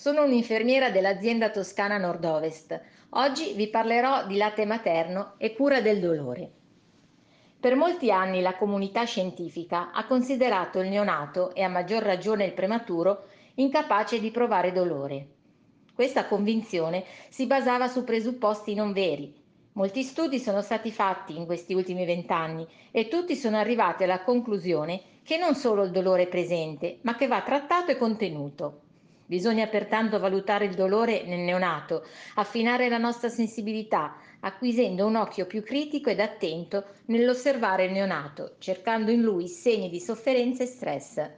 Sono un'infermiera dell'azienda Toscana Nord-Ovest Oggi vi parlerò di latte materno e cura del dolore. Per molti anni la comunità scientifica ha considerato il neonato e a maggior ragione il prematuro incapace di provare dolore. Questa convinzione si basava su presupposti non veri. Molti studi sono stati fatti in questi ultimi vent'anni e tutti sono arrivati alla conclusione che non solo il dolore è presente, ma che va trattato e contenuto. Bisogna pertanto valutare il dolore nel neonato, affinare la nostra sensibilità, acquisendo un occhio più critico ed attento nell'osservare il neonato, cercando in lui segni di sofferenza e stress.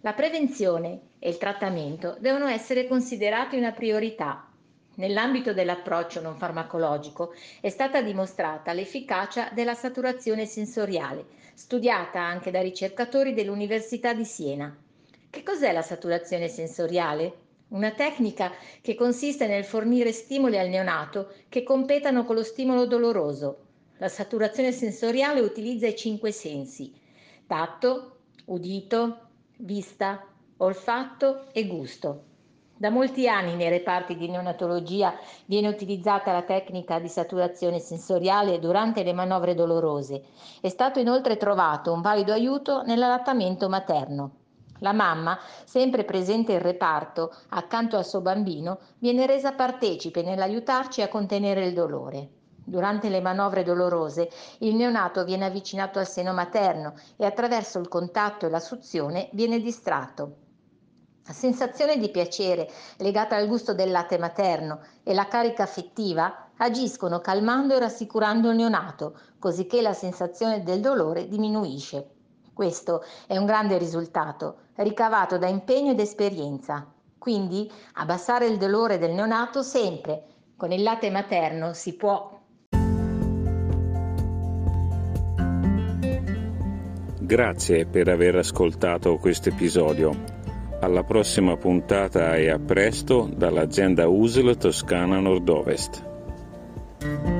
La prevenzione e il trattamento devono essere considerati una priorità. Nell'ambito dell'approccio non farmacologico è stata dimostrata l'efficacia della saturazione sensoriale, studiata anche da ricercatori dell'Università di Siena. Che cos'è la saturazione sensoriale? Una tecnica che consiste nel fornire stimoli al neonato che competano con lo stimolo doloroso. La saturazione sensoriale utilizza i cinque sensi: tatto, udito, vista, olfatto e gusto. Da molti anni nei reparti di neonatologia viene utilizzata la tecnica di saturazione sensoriale durante le manovre dolorose. È stato inoltre trovato un valido aiuto nell'allattamento materno. La mamma, sempre presente in reparto accanto al suo bambino, viene resa partecipe nell'aiutarci a contenere il dolore. Durante le manovre dolorose il neonato viene avvicinato al seno materno e attraverso il contatto e la suzione viene distratto. La sensazione di piacere legata al gusto del latte materno e la carica affettiva agiscono calmando e rassicurando il neonato, cosicché la sensazione del dolore diminuisce. Questo è un grande risultato, ricavato da impegno ed esperienza. Quindi abbassare il dolore del neonato sempre. Con il latte materno si può. Grazie per aver ascoltato questo episodio. Alla prossima puntata e a presto dall'azienda USL Toscana Nord-Ovest.